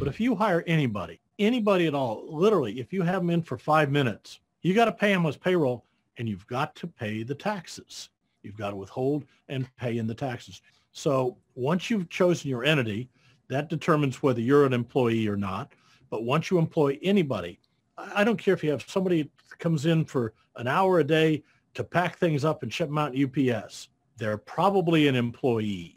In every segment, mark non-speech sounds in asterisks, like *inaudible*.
But if you hire anybody, anybody at all, literally, if you have them in for five minutes, you got to pay them as payroll and you've got to pay the taxes. You've got to withhold and pay in the taxes. So once you've chosen your entity, that determines whether you're an employee or not. But once you employ anybody, I don't care if you have somebody comes in for an hour a day to pack things up and ship them out UPS. They're probably an employee.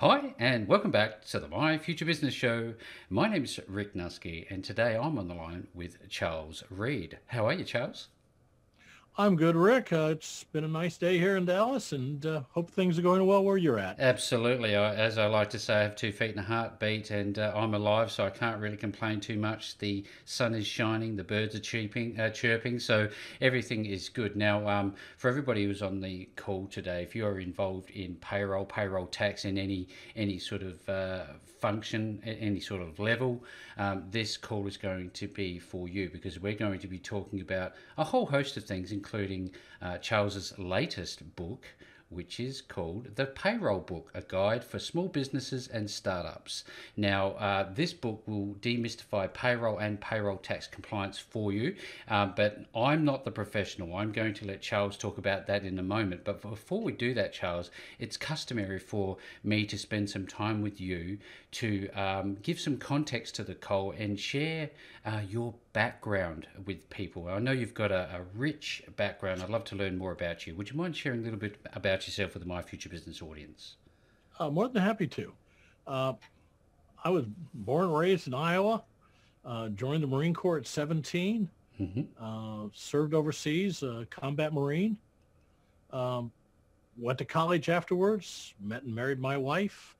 Hi, and welcome back to the My Future Business Show. My name is Rick Nusky, and today I'm on the line with Charles Read. How are you, Charles? I'm good, Rick. Uh, it's been a nice day here in Dallas, and uh, hope things are going well where you're at. Absolutely. As I like to say, I have two feet and a heartbeat, and uh, I'm alive, so I can't really complain too much. The sun is shining, the birds are chirping, uh, chirping so everything is good. Now, um, for everybody who's on the call today, if you are involved in payroll, payroll tax in any any sort of uh, function, any sort of level, um, this call is going to be for you because we're going to be talking about a whole host of things, including uh, Charles's latest book, which is called The Payroll Book, a guide for small businesses and startups. Now, uh, this book will demystify payroll and payroll tax compliance for you, uh, but I'm not the professional. I'm going to let Charles talk about that in a moment. But before we do that, Charles, it's customary for me to spend some time with you to um, give some context to the call and share uh, your background with people. I know you've got a, a, rich background. I'd love to learn more about you. Would you mind sharing a little bit about yourself with My Future Business audience? Uh, more than happy to. Uh, I was born and raised in Iowa, uh, joined the Marine Corps at 17, mm-hmm. Uh, served overseas, a combat Marine. Um, went to college afterwards, met and married my wife.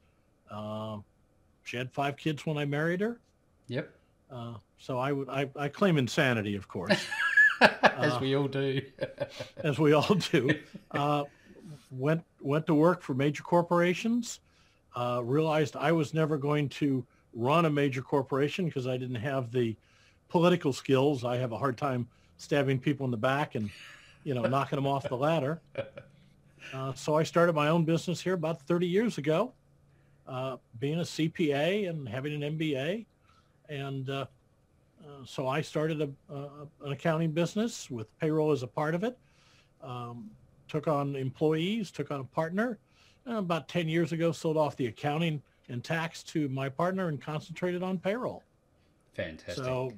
Uh, she had five kids when I married her. Yep. Uh, so I would I, I claim insanity, of course, *laughs* as uh, we all do. *laughs* as we all do. Uh, went went to work for major corporations. Uh, realized I was never going to run a major corporation because I didn't have the political skills. I have a hard time stabbing people in the back and you know knocking them off the ladder. *laughs* Uh, so I started my own business here about 30 years ago, uh, being a CPA and having an MBA. And uh, uh, so I started a, a, an accounting business with payroll as a part of it. Um, took on employees, took on a partner. And about 10 years ago, sold off the accounting and tax to my partner and concentrated on payroll. Fantastic. So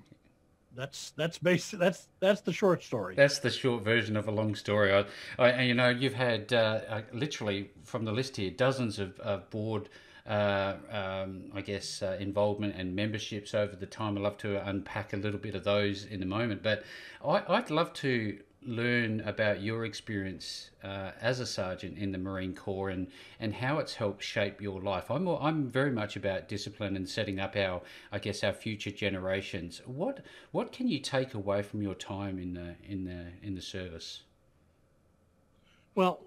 that's that's basic. That's that's the short story. That's the short version of a long story. I, I you know, you've had uh, literally from the list here dozens of, of board uh, um, I guess, uh, involvement and memberships over the time. I'd love to unpack a little bit of those in a moment. But I, would love to learn about your experience uh, as a sergeant in the Marine Corps and, and how it's helped shape your life. I'm, I'm very much about discipline and setting up our, I guess, our future generations. What, what can you take away from your time in the, in the, in the service? Well,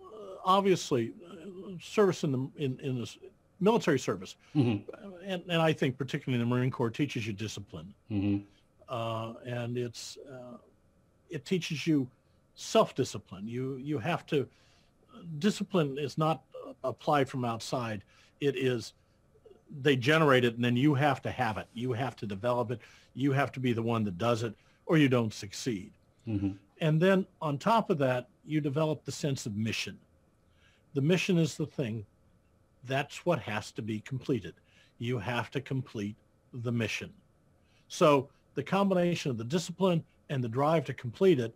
obviously, service in the in, in the military service, mm-hmm. and, and I think particularly the Marine Corps teaches you discipline, mm-hmm. uh, and it's uh, it teaches you self-discipline. You you have to discipline is not applied from outside. It is they generate it, and then you have to have it. You have to develop it. You have to be the one that does it, or you don't succeed. Mm-hmm. And then on top of that, you develop the sense of mission. The mission is the thing that's what has to be completed. You have to complete the mission. So the combination of the discipline and the drive to complete it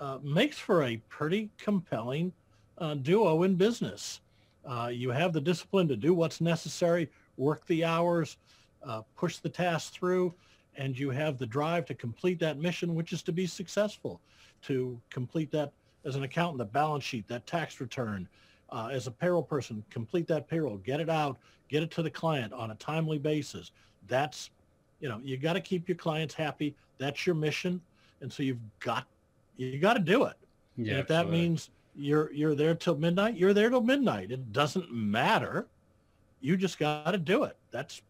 uh, makes for a pretty compelling uh, duo in business. Uh, you have the discipline to do what's necessary, work the hours, uh, push the task through, and you have the drive to complete that mission, which is to be successful, to complete that as an accountant, the balance sheet, that tax return, uh, as a payroll person, complete that payroll, get it out, get it to the client on a timely basis. That's, you know, you got to keep your clients happy. That's your mission. And so you've got, you got to do it. Yeah, and if that means you're you're there till midnight. You're there till midnight. It doesn't matter. You just got to do it. That's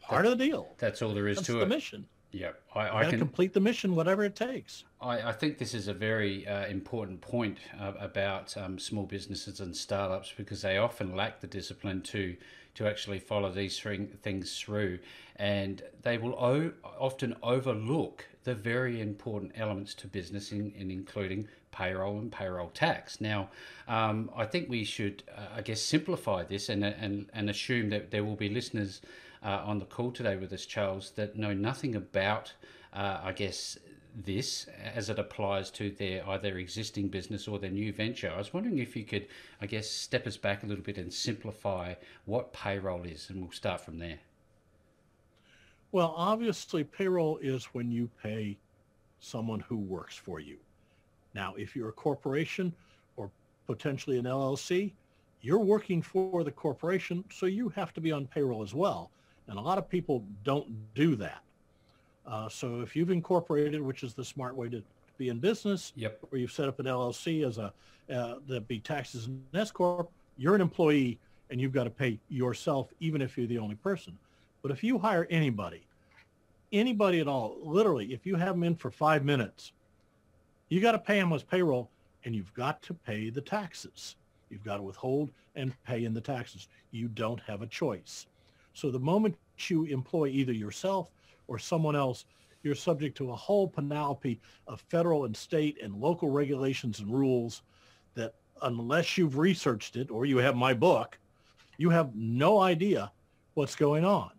part that's, of the deal. That's all there is to it. that's to the it. mission. Yeah, I, I can complete the mission, whatever it takes. I, I think this is a very uh, important point uh, about um, small businesses and startups because they often lack the discipline to to actually follow these things through, and they will o- often overlook the very important elements to business, in, in including payroll and payroll tax. Now, um, I think we should, uh, I guess, simplify this and and and assume that there will be listeners uh, on the call today with us, Charles, that know nothing about, uh, I guess, this as it applies to their either existing business or their new venture. I was wondering if you could, I guess, step us back a little bit and simplify what payroll is, and we'll start from there. Well, obviously, payroll is when you pay someone who works for you. Now, if you're a corporation or potentially an LLC, you're working for the corporation, so you have to be on payroll as well. And a lot of people don't do that. Uh, so if you've incorporated, which is the smart way to, be in business, yep. or you've set up an LLC as a uh, that be taxes and S corp, you're an employee and you've got to pay yourself, even if you're the only person. But if you hire anybody, anybody at all, literally, if you have them in for five minutes, you got to pay them as payroll, and you've got to pay the taxes. You've got to withhold and pay in the taxes. You don't have a choice. So the moment you employ either yourself or someone else, you're subject to a whole panoply of federal and state and local regulations and rules that unless you've researched it or you have my book, you have no idea what's going on.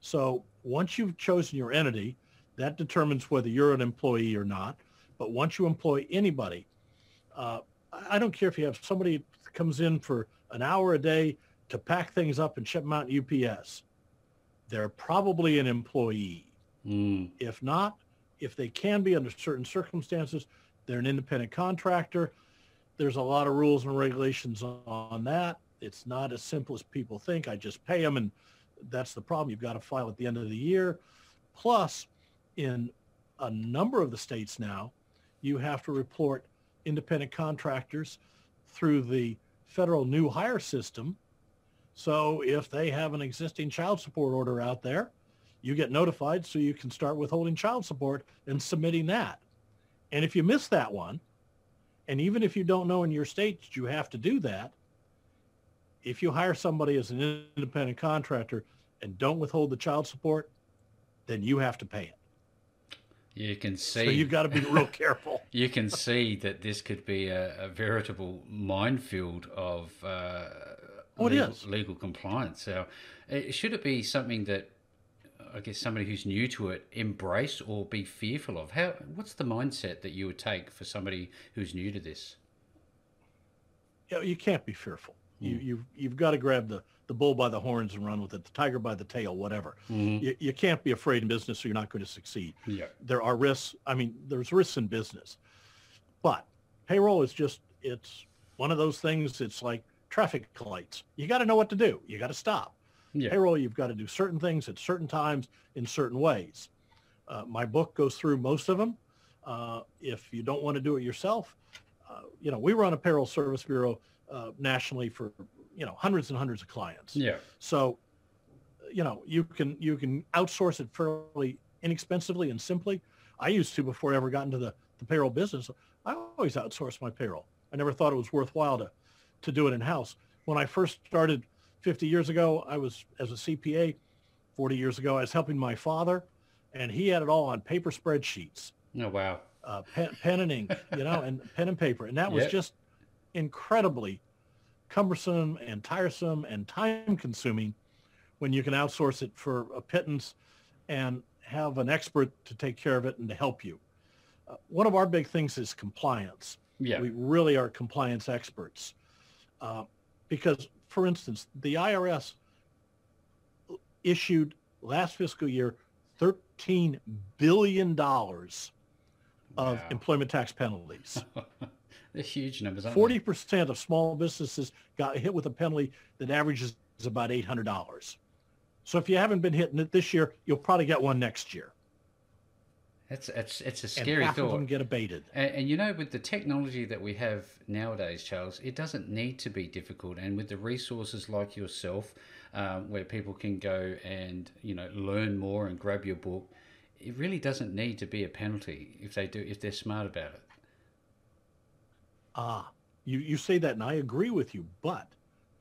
So once you've chosen your entity, that determines whether you're an employee or not. But once you employ anybody, uh, I don't care if you have somebody comes in for an hour a day to pack things up and ship them out in UPS they're probably an employee. Mm. If not, if they can be under certain circumstances, they're an independent contractor. There's a lot of rules and regulations on that. It's not as simple as people think. I just pay them and that's the problem. You've got to file at the end of the year. Plus, in a number of the states now, you have to report independent contractors through the federal new hire system so if they have an existing child support order out there, you get notified so you can start withholding child support and submitting that. And if you miss that one, and even if you don't know in your state that you have to do that, if you hire somebody as an independent contractor and don't withhold the child support, then you have to pay it. You can see. So you've got to be real *laughs* careful. you can see that this could be a, a veritable minefield of uh, Oh, legal, is. legal compliance. So, uh, should it be something that I guess somebody who's new to it embrace or be fearful of? How? What's the mindset that you would take for somebody who's new to this? Know, you can't be fearful. Mm. You you you've got to grab the the bull by the horns and run with it, the tiger by the tail, whatever. Mm-hmm. You, you can't be afraid in business, or you're not going to succeed. Yeah. There are risks. I mean, there's risks in business, but payroll is just it's one of those things. It's like traffic lights. You got to know what to do. You got to stop. Yeah. Payroll, you've got to do certain things at certain times in certain ways. Uh, my book goes through most of them. Uh, if you don't want to do it yourself, uh, you know, we run a payroll service bureau uh, nationally for, you know, hundreds and hundreds of clients. Yeah. So, you know, you can you can outsource it fairly inexpensively and simply. I used to before I ever got into the, the payroll business. I always outsourced my payroll. I never thought it was worthwhile to to do it in house. When I first started 50 years ago, I was as a CPA. 40 years ago, I was helping my father, and he had it all on paper spreadsheets. Oh wow! Uh, pen, pen and ink, you know, and pen and paper, and that was yep. just incredibly cumbersome and tiresome and time-consuming. When you can outsource it for a pittance and have an expert to take care of it and to help you. Uh, one of our big things is compliance. Yeah. We really are compliance experts. Uh, because, for instance, the IRS issued last fiscal year $13 billion of wow. employment tax penalties. *laughs* They're huge numbers. 40% of small businesses got hit with a penalty that averages about $800. So if you haven't been hitting it this year, you'll probably get one next year. It's it's it's a scary and half thought. of them get abated. And, and, you know, with the technology that we have nowadays, Charles, it doesn't need to be difficult. And with the resources like yourself, um, where people can go and you know learn more and grab your book, it really doesn't need to be a penalty if they do if they're smart about it. Ah, you you say that, and I agree with you. But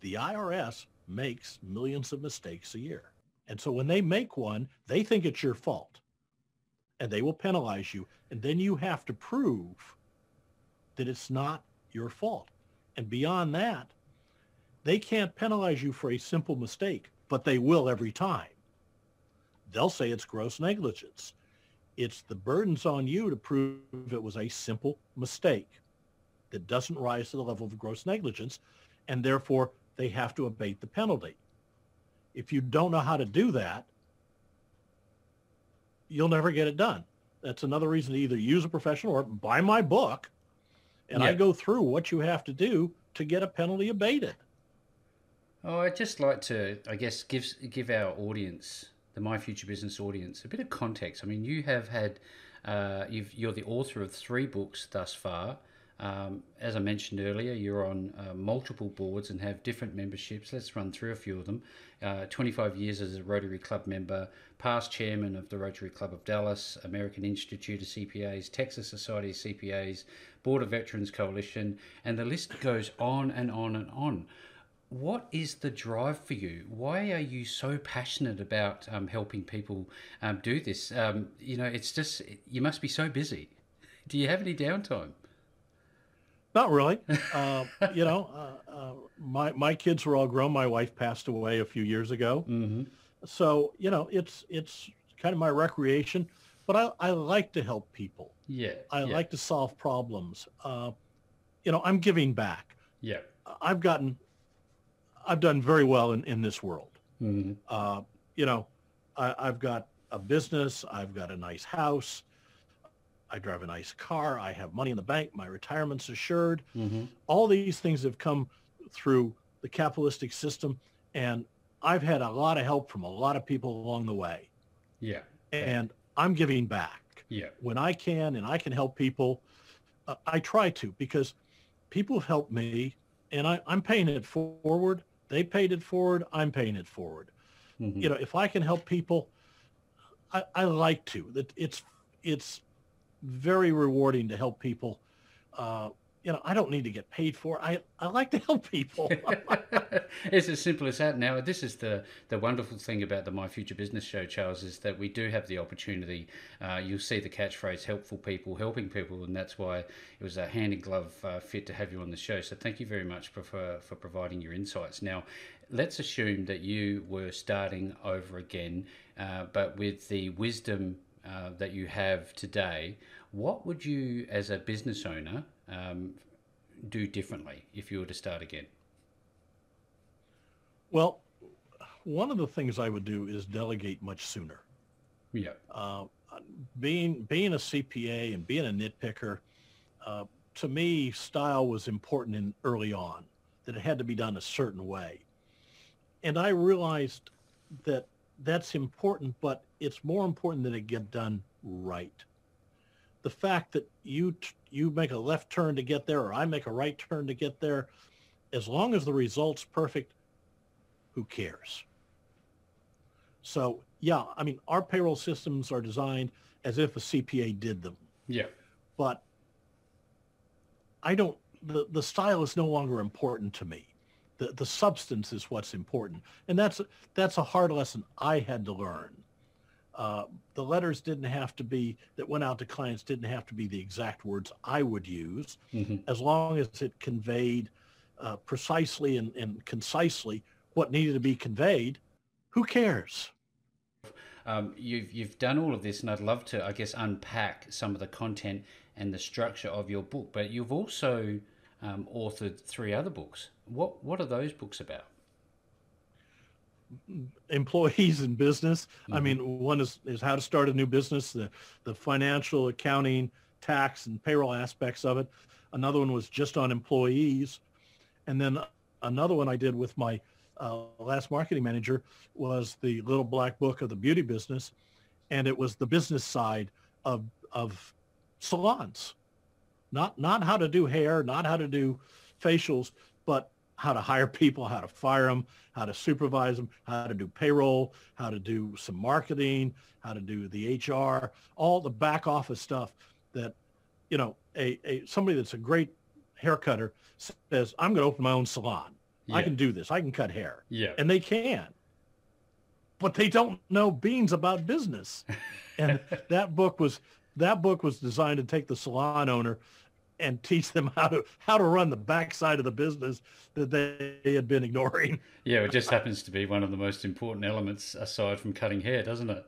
the IRS makes millions of mistakes a year, and so when they make one, they think it's your fault, and they will penalize you, and then you have to prove that it's not your fault. And beyond that, they can't penalize you for a simple mistake, but they will every time. They'll say it's gross negligence. It's the burdens on you to prove it was a simple mistake that doesn't rise to the level of gross negligence, and therefore they have to abate the penalty. If you don't know how to do that, you'll never get it done. That's another reason to either use a professional or buy my book, and yeah. I go through what you have to do to get a penalty abated. Oh, I'd just like to, I guess, give give our audience, the My Future Business audience, a bit of context. I mean, you have had, uh, you are the author of three books thus far. Um, as I mentioned earlier, you're on uh, multiple boards and have different memberships. Let's run through a few of them. Uh, 25 years as a Rotary Club member, past chairman of the Rotary Club of Dallas, American Institute of CPAs, Texas Society of CPAs, Board of Veterans Coalition, and the list goes on and on and on what is the drive for you? Why are you so passionate about um, helping people um, do this? Um, you know, it's just you must be so busy. Do you have any downtime? Not really. Uh, you know, uh, uh, my my kids were all grown. My wife passed away a few years ago, mm-hmm. so you know, it's it's kind of my recreation. But I, I like to help people. Yeah, I yeah. like to solve problems. Uh, you know, I'm giving back. Yeah, I've gotten I've done very well in, in this world. Mm-hmm. Uh, you know, I, I've got a business. I've got a nice house. I drive a nice car. I have money in the bank. My retirement's assured. Mm-hmm. All these things have come through the capitalistic system. And I've had a lot of help from a lot of people along the way. Yeah. And I'm giving back. Yeah. When I can and I can help people, uh, I try to because people have helped me and I, I'm paying it forward. They paid it forward. I'm paying it forward. Mm-hmm. You know, if I can help people, I, I like to. That it's it's very rewarding to help people. Uh, you know, I don't need to get paid for. I I like to help people. *laughs* *laughs* it's as simple as that. Now, this is the the wonderful thing about the My Future Business Show, Charles, is that we do have the opportunity. Uh, you'll see the catchphrase "helpful people, helping people," and that's why it was a hand in glove uh, fit to have you on the show. So, thank you very much for, for for providing your insights. Now, let's assume that you were starting over again, uh, but with the wisdom uh, that you have today, what would you, as a business owner, um, do differently if you were to start again? Well, one of the things I would do is delegate much sooner. Yeah. Uh, being being a CPA and being a nitpicker, uh, to me, style was important in early on. That it had to be done a certain way, and I realized that that's important, but it's more important that it get done right the fact that you you make a left turn to get there or I make a right turn to get there, as long as the result's perfect, who cares? So yeah, I mean, our payroll systems are designed as if a CPA did them. Yeah. But I don't, the, the style is no longer important to me. The, the substance is what's important. And that's, that's a hard lesson I had to learn. Uh, the letters didn't have to be that went out to clients didn't have to be the exact words I would use, mm-hmm. as long as it conveyed uh, precisely and, and, concisely what needed to be conveyed. Who cares? Um, you've you've done all of this, and I'd love to, I guess, unpack some of the content and the structure of your book. But you've also um, authored three other books. What what are those books about? Employees in business. Mm-hmm. I mean, one is, is how to start a new business, the, the financial, accounting, tax, and payroll aspects of it. Another one was just on employees. And then another one I did with my uh, last marketing manager was the little black book of the beauty business. And it was the business side of, of salons, not not how to do hair, not how to do facials, but how to hire people, how to fire them, how to supervise them, how to do payroll, how to do some marketing, how to do the HR, all the back office stuff that, you know, a, a somebody that's a great hair cutter says, I'm going to open my own salon. Yeah. I can do this. I can cut hair. Yeah. And they can. But they don't know beans about business. and *laughs* that book was that book was designed to take the salon owner and teach them how to how to run the backside of the business that they had been ignoring. Yeah, it just happens to be one of the most important elements aside from cutting hair, doesn't it?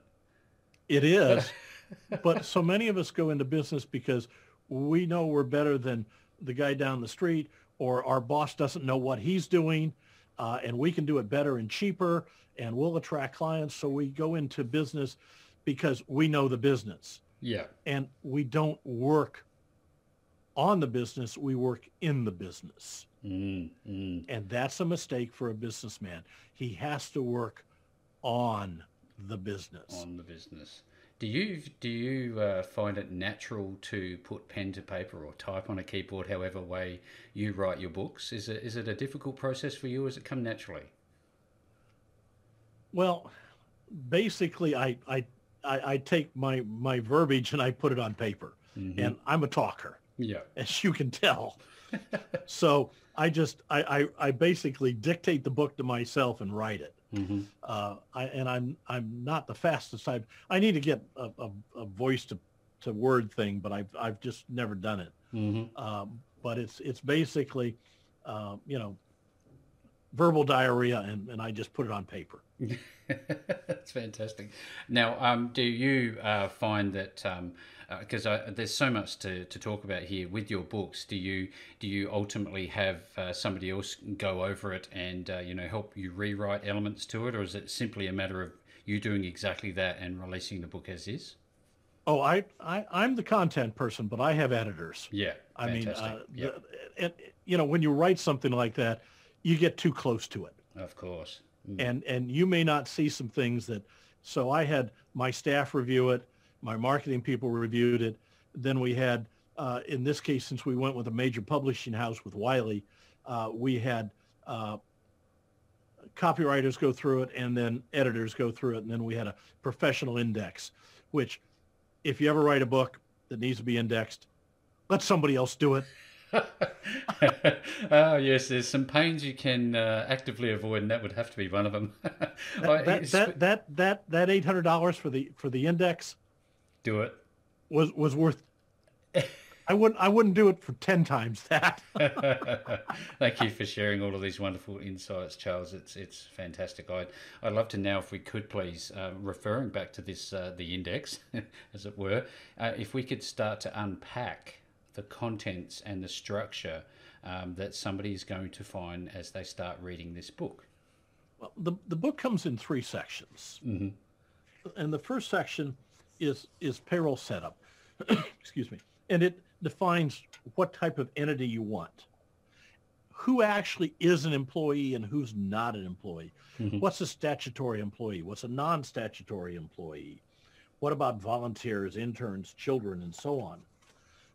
It is. *laughs* but so many of us go into business because we know we're better than the guy down the street or our boss doesn't know what he's doing uh, and we can do it better and cheaper and we'll attract clients. So we go into business because we know the business. Yeah. And we don't work on the business, we work in the business. Mm, mm. And that's a mistake for a businessman. He has to work on the business. On the business. Do you do you uh, find it natural to put pen to paper or type on a keyboard, however way you write your books? Is it is it a difficult process for you, or does it come naturally? Well, basically, I I I, I take my my verbiage and I put it on paper, mm-hmm. and I'm a talker. Yeah, *laughs* as you can tell. *laughs* so I just I, I I basically dictate the book to myself and write it. Mm-hmm. Uh, I, and I'm I'm not the fastest. I I need to get a, a, a, voice to, to word thing, but I've I've just never done it. Mm-hmm. Um, but it's it's basically, uh, you know, verbal diarrhea, and, and I just put it on paper. *laughs* That's fantastic. Now, um, do you uh, find that because um, uh, there's so much to, to talk about here with your books? Do you do you ultimately have uh, somebody else go over it and uh, you know help you rewrite elements to it, or is it simply a matter of you doing exactly that and releasing the book as is? Oh, I, I I'm the content person, but I have editors. Yeah, I mean, uh, yep. the, it, you know, when you write something like that, you get too close to it. Of course. Mm. And and you may not see some things that so I had my staff review it, my marketing people reviewed it. Then we had uh, in this case, since we went with a major publishing house with Wiley, uh, we had uh, copywriters go through it and then editors go through it. And then we had a professional index, which if you ever write a book that needs to be indexed, let somebody else do it. *laughs* oh yes, there's some pains you can uh, actively avoid, and that would have to be one of them. that, *laughs* that, that, that that that eight hundred dollars for the for the index. Do it. Was was worth. I wouldn't. I wouldn't do it for ten times that. *laughs* Thank you for sharing all of these wonderful insights, Charles. It's it's fantastic. I'd I'd love to now, if we could, please, uh, referring back to this uh, the index, *laughs* as it were, uh, if we could start to unpack the contents and the structure um, that somebody is going to find as they start reading this book? Well, the, the book comes in three sections. Mm-hmm. And the first section is, is payroll setup. *clears throat* Excuse me. And it defines what type of entity you want. Who actually is an employee and who's not an employee? Mm-hmm. What's a statutory employee? What's a non-statutory employee? What about volunteers, interns, children, and so on?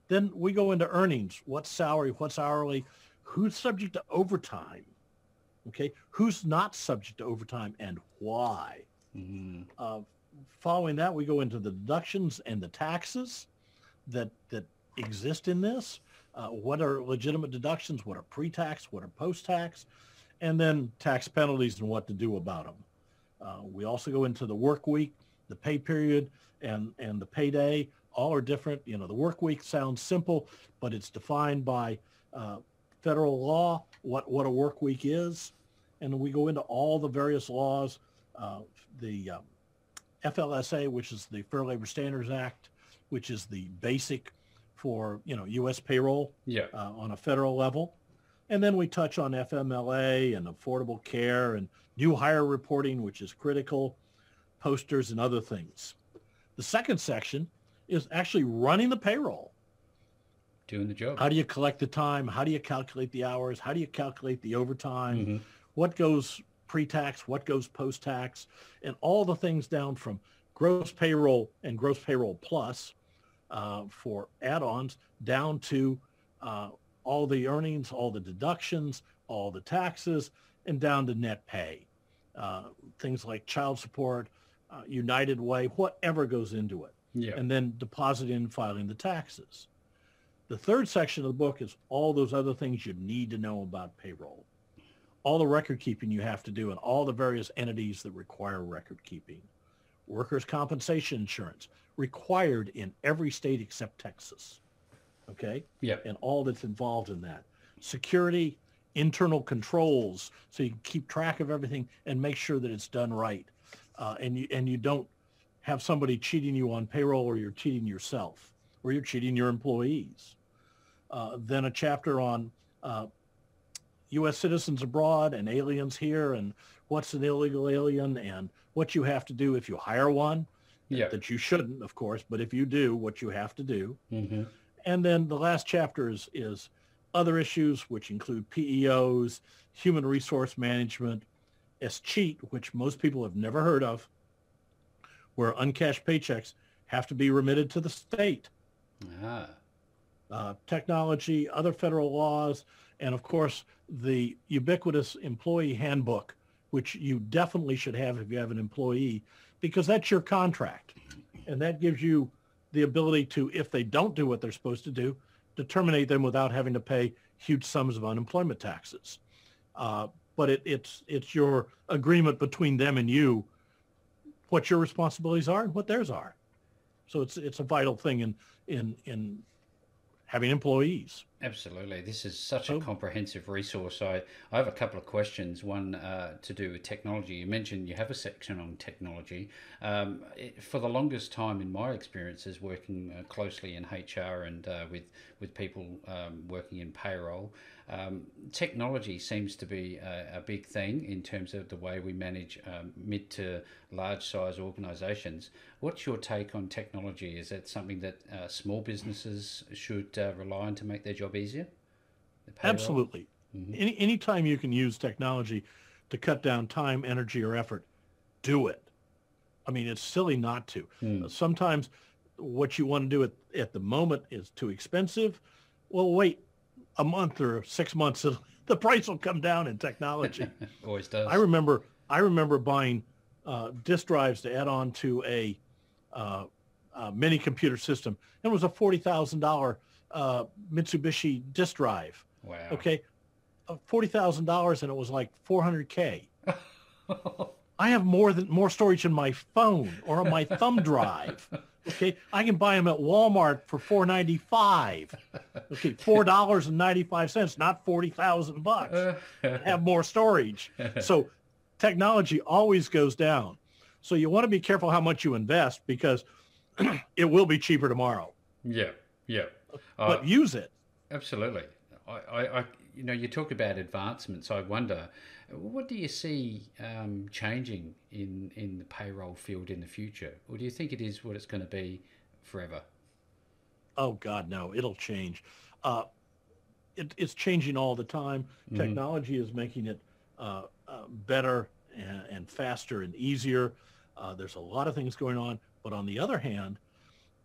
Then we go into earnings. What's salary? What's hourly? Who's subject to overtime? Okay. Who's not subject to overtime and why? Mm-hmm. Uh, following that, we go into the deductions and the taxes that that exist in this. Uh, what are legitimate deductions? What are pre-tax? What are post-tax? And then tax penalties and what to do about them. Uh, we also go into the work week, the pay period, and and the payday all are different. You know, the work week sounds simple, but it's defined by uh, federal law, what, what a work week is. And we go into all the various laws, uh, the um, FLSA, which is the Fair Labor Standards Act, which is the basic for, you know, U.S. payroll yeah. uh, on a federal level. And then we touch on FMLA and affordable care and new hire reporting, which is critical, posters and other things. The second section is actually running the payroll. Doing the job. How do you collect the time? How do you calculate the hours? How do you calculate the overtime? Mm-hmm. What goes pre-tax? What goes post-tax? And all the things down from gross payroll and gross payroll plus, uh, for add-ons down to uh, all the earnings, all the deductions, all the taxes, and down to net pay. Uh, things like child support, uh, United Way, whatever goes into it. Yeah. And then depositing and filing the taxes. The third section of the book is all those other things you need to know about payroll. All the record keeping you have to do and all the various entities that require record keeping. Workers' compensation insurance required in every state except Texas. Okay? Yeah. And all that's involved in that. Security, internal controls, so you can keep track of everything and make sure that it's done right. Uh, and you and you don't have somebody cheating you on payroll or you're cheating yourself or you're cheating your employees. Uh, then a chapter on uh, U.S. citizens abroad and aliens here and what's an illegal alien and what you have to do if you hire one. Yeah. That you shouldn't, of course, but if you do, what you have to do. Mm-hmm. And then the last chapter is, is other issues, which include PEOs, human resource management, Escheat, which most people have never heard of, where uncashed paychecks have to be remitted to the state. Ah. Uh, technology, other federal laws, and of course the ubiquitous employee handbook, which you definitely should have if you have an employee, because that's your contract. And that gives you the ability to, if they don't do what they're supposed to do, to terminate them without having to pay huge sums of unemployment taxes. Uh, but it, it's it's your agreement between them and you, what your responsibilities are and what theirs are. So it's it's a vital thing in in in having employees. Absolutely. This is such a Oh. comprehensive resource. I, I have a couple of questions. One uh, to do with technology. You mentioned you have a section on technology. Um, it, for the longest time, in my experiences, working uh, closely in HR and uh, with, with people um, working in payroll, um, technology seems to be a, a big thing in terms of the way we manage um, mid to large size organizations. What's your take on technology? Is that something that uh, small businesses should uh, rely on to make their job easier? The payroll? Absolutely. Any anytime you can use technology to cut down time, energy, or effort, do it. I mean, it's silly not to. Hmm. Sometimes what you want to do at, at the moment is too expensive. Well, wait a month or six months, *laughs* the price will come down in technology. *laughs* Always does. I remember I remember buying uh, disk drives to add on to a, uh, a mini computer system. It was a forty thousand dollar uh, Mitsubishi disk drive. wow. Okay, uh, forty thousand dollars, and it was like four hundred k. *laughs* I have more than more storage in my phone or on my thumb drive. *laughs* Okay, I can buy them at Walmart for four ninety five. Okay, four dollars and ninety five cents, not forty thousand bucks. Have more storage. *laughs* So technology always goes down. So you want to be careful how much you invest because *clears throat* it will be cheaper tomorrow. yeah, yeah. Uh, But use it. Absolutely. I, I, I, you know, you talk about advancements. I wonder, what do you see um, changing in in the payroll field in the future, or do you think it is what it's going to be forever? Oh God, no! It'll change. Uh, it, it's changing all the time. Technology is making it uh, uh, better and, and faster and easier. Uh, there's a lot of things going on, but on the other hand,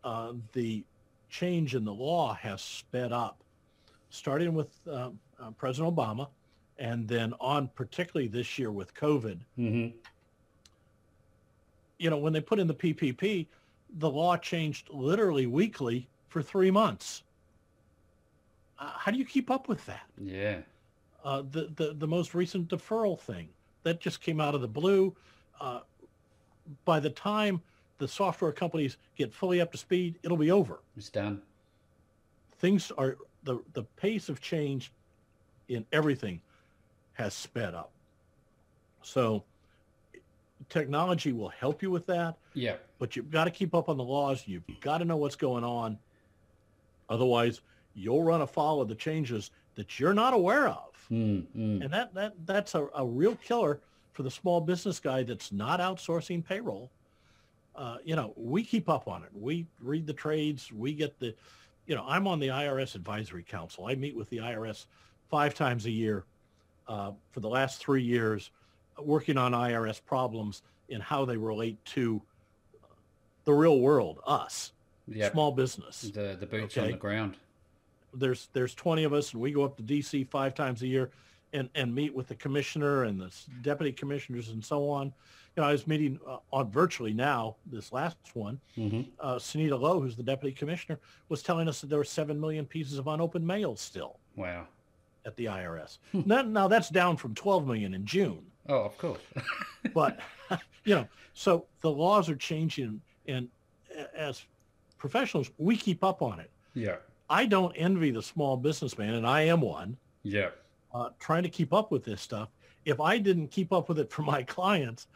uh, the change in the law has sped up, starting with uh, uh, President Obama, and then on particularly this year with COVID. Mm-hmm. You know, when they put in the PPP, the law changed literally weekly for three months. Uh, how do you keep up with that? Yeah. Uh, the, the the most recent deferral thing that just came out of the blue. Uh, by the time the software companies get fully up to speed, it'll be over. It's done. Things are the the pace of change in everything has sped up. So technology will help you with that, Yeah. but you've got to keep up on the laws. You've got to know what's going on. Otherwise, you'll run afoul of the changes that you're not aware of. Mm, mm. And that, that that's a, a real killer for the small business guy that's not outsourcing payroll. Uh, you know, we keep up on it. We read the trades. We get the, you know, I'm on the IRS Advisory Council. I meet with the IRS five times a year uh, for the last three years, working on IRS problems and how they relate to the real world, us. yep. small business. The the boots okay? on the ground. There's there's 20 of us, and we go up to DC five times a year, and and meet with the commissioner and the deputy commissioners and so on. You know, I was meeting uh, on virtually now. This last one, mm-hmm. uh, Sunita Lough, who's the deputy commissioner, was telling us that there were seven million pieces of unopened mail still. Wow. At the IRS. *laughs* now, now that's down from 12 million in June. Oh, of course. *laughs* but you know, so the laws are changing, and as professionals, we keep up on it. Yeah. I don't envy the small businessman, and I am one. Yeah. Uh, trying to keep up with this stuff. If I didn't keep up with it for *laughs* my clients,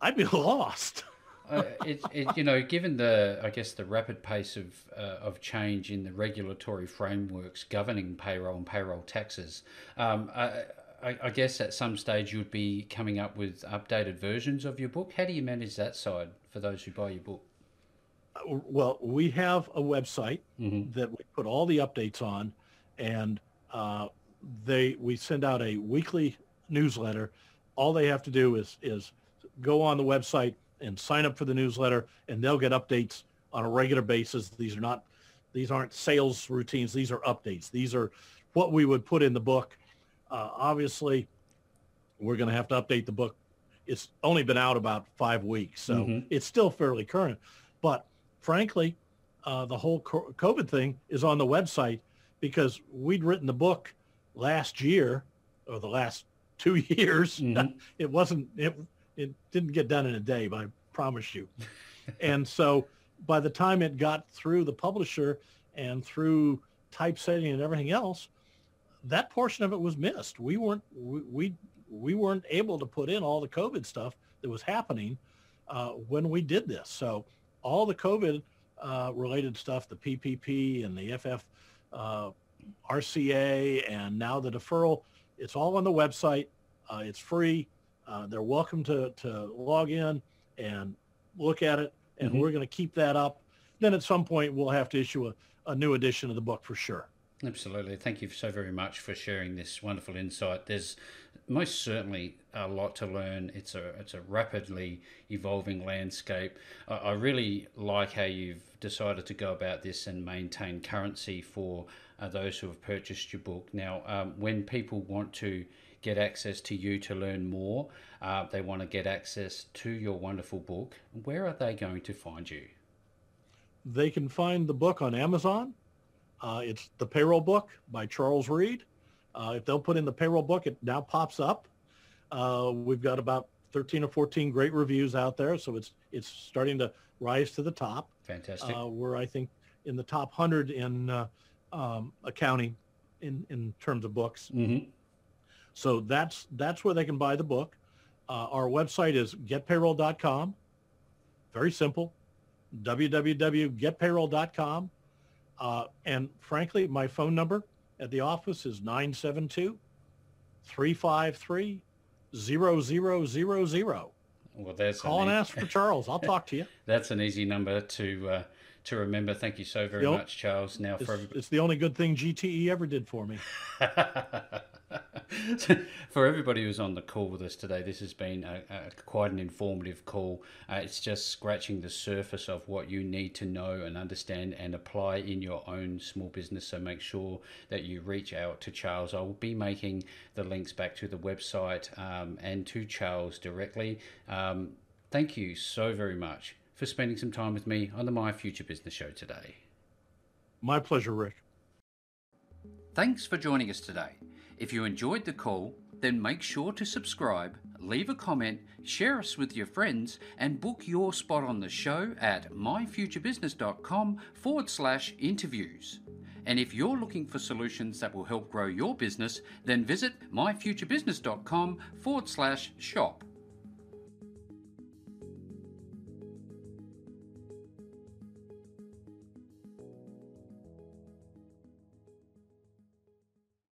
I'd be *laughs* lost. uh, it, it, you know, given the, I guess, the rapid pace of uh, of change in the regulatory frameworks governing payroll and payroll taxes, um, I, I, I, guess at some stage you'd be coming up with updated versions of your book. How do you manage that side for those who buy your book? well, we have a website mm-hmm. that we put all the updates on, and uh, they we send out a weekly newsletter. All they have to do is is go on the website and sign up for the newsletter, and they'll get updates on a regular basis. These are not these aren't sales routines. These are updates. These are what we would put in the book. Uh, obviously, we're going to have to update the book. It's only been out about five weeks, so mm-hmm. it's still fairly current. But frankly, uh, the whole COVID thing is on the website because we'd written the book last year or the last two *laughs* years. Mm-hmm. It wasn't, it, it didn't get done in a day, but I promise you. *laughs* and so by the time it got through the publisher and through typesetting and everything else, that portion of it was missed. We weren't, we, we, we weren't able to put in all the COVID stuff that was happening uh, when we did this. So all the COVID uh, related stuff, the PPP and the FF uh, RCA, and now the deferral, it's all on the website. Uh, it's free. Uh, they're welcome to, to log in and look at it, and mm-hmm. we're going to keep that up. Then at some point, we'll have to issue a, a new edition of the book for sure. Absolutely. Thank you so very much for sharing this wonderful insight. There's most certainly a lot to learn. It's a it's a rapidly evolving landscape. I, I really like how you've decided to go about this and maintain currency for uh, those who have purchased your book. Now, um, when people want to get access to you to learn more, uh, they want to get access to your wonderful book. Where are they going to find you? They can find the book on Amazon uh, it's the payroll book by Charles Read. Uh, if they'll put in the payroll book, it now pops up. Uh, we've got about 13 or 14 great reviews out there, so it's it's starting to rise to the top. Fantastic. Uh, we're I think in the top 100 in uh, um, accounting in in terms of books. Mm-hmm. So that's that's where they can buy the book. Uh, our website is getpayroll.com. Very simple. www.getpayroll.com. Uh, and frankly, my phone number at the office is 972 353 0000. Well, that's call and ask for Charles. I'll talk to you. *laughs* that's an easy number to uh, to remember. Thank you so very much, Charles. Now, it's, for it's the only good thing GTE ever did for me. *laughs* for everybody who's on the call with us today, this has been a, a, quite an informative call. Uh, it's just scratching the surface of what you need to know and understand and apply in your own small business. So make sure that you reach out to Charles. I will be making the links back to the website um, and to Charles directly. Um, thank you so very much for spending some time with me on the My Future Business Show today. My pleasure, Rick. Thanks for joining us today. If you enjoyed the call, then make sure to subscribe, leave a comment, share us with your friends, and book your spot on the show at myfuturebusiness.com forward slash interviews. And if you're looking for solutions that will help grow your business, then visit myfuturebusiness.com forward slash shop.